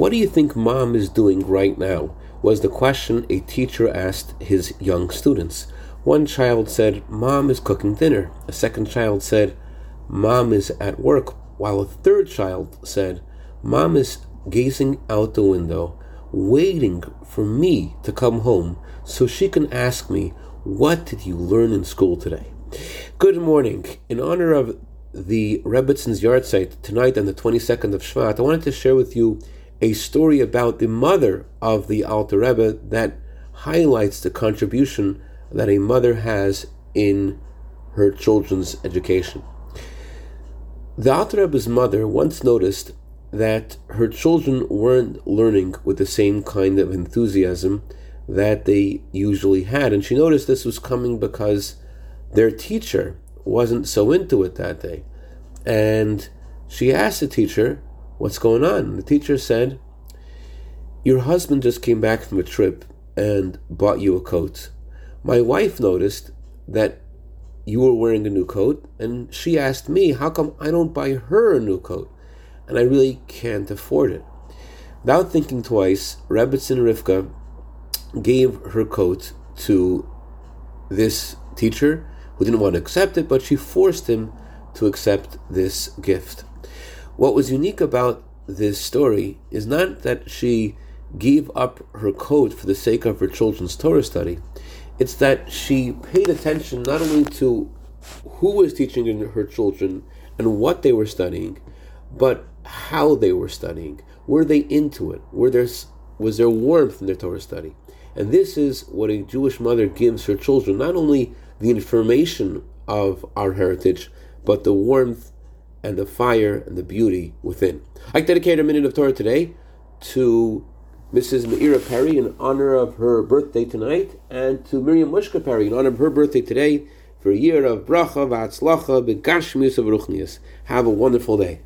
What do you think mom is doing right now? was the question a teacher asked his young students. One child said, Mom is cooking dinner. A second child said, Mom is at work. While a third child said, Mom is gazing out the window, waiting for me to come home so she can ask me, What did you learn in school today? Good morning. In honor of the Rebbitzins yahrzeit tonight on the 22nd of Shvat, I wanted to share with you a story about the mother of the Alter Rebbe that highlights the contribution that a mother has in her children's education. The Alter Rebbe's mother once noticed that her children weren't learning with the same kind of enthusiasm that they usually had. And she noticed this was coming because their teacher wasn't so into it that day. And she asked the teacher, What's going on? The teacher said, Your husband just came back from a trip and bought you a coat. My wife noticed that you were wearing a new coat, and she asked me, How come I don't buy her a new coat? And I really can't afford it. Without thinking twice, Rebbitzin Rivka gave her coat to this teacher who didn't want to accept it, but she forced him to accept this gift. What was unique about this story is not that she gave up her coat for the sake of her children's Torah study, it's that she paid attention not only to who was teaching her children and what they were studying, but how they were studying. Were they into it? Were there, was there warmth in their Torah study? And this is what a Jewish mother gives her children not only the information of our heritage, but the warmth and the fire and the beauty within. I dedicate a minute of Torah today to Mrs. Meira Perry in honor of her birthday tonight, and to Miriam Mushka Perry in honor of her birthday today for a year of bracha v'atzlacha b'gashmius of ruchnius. Have a wonderful day.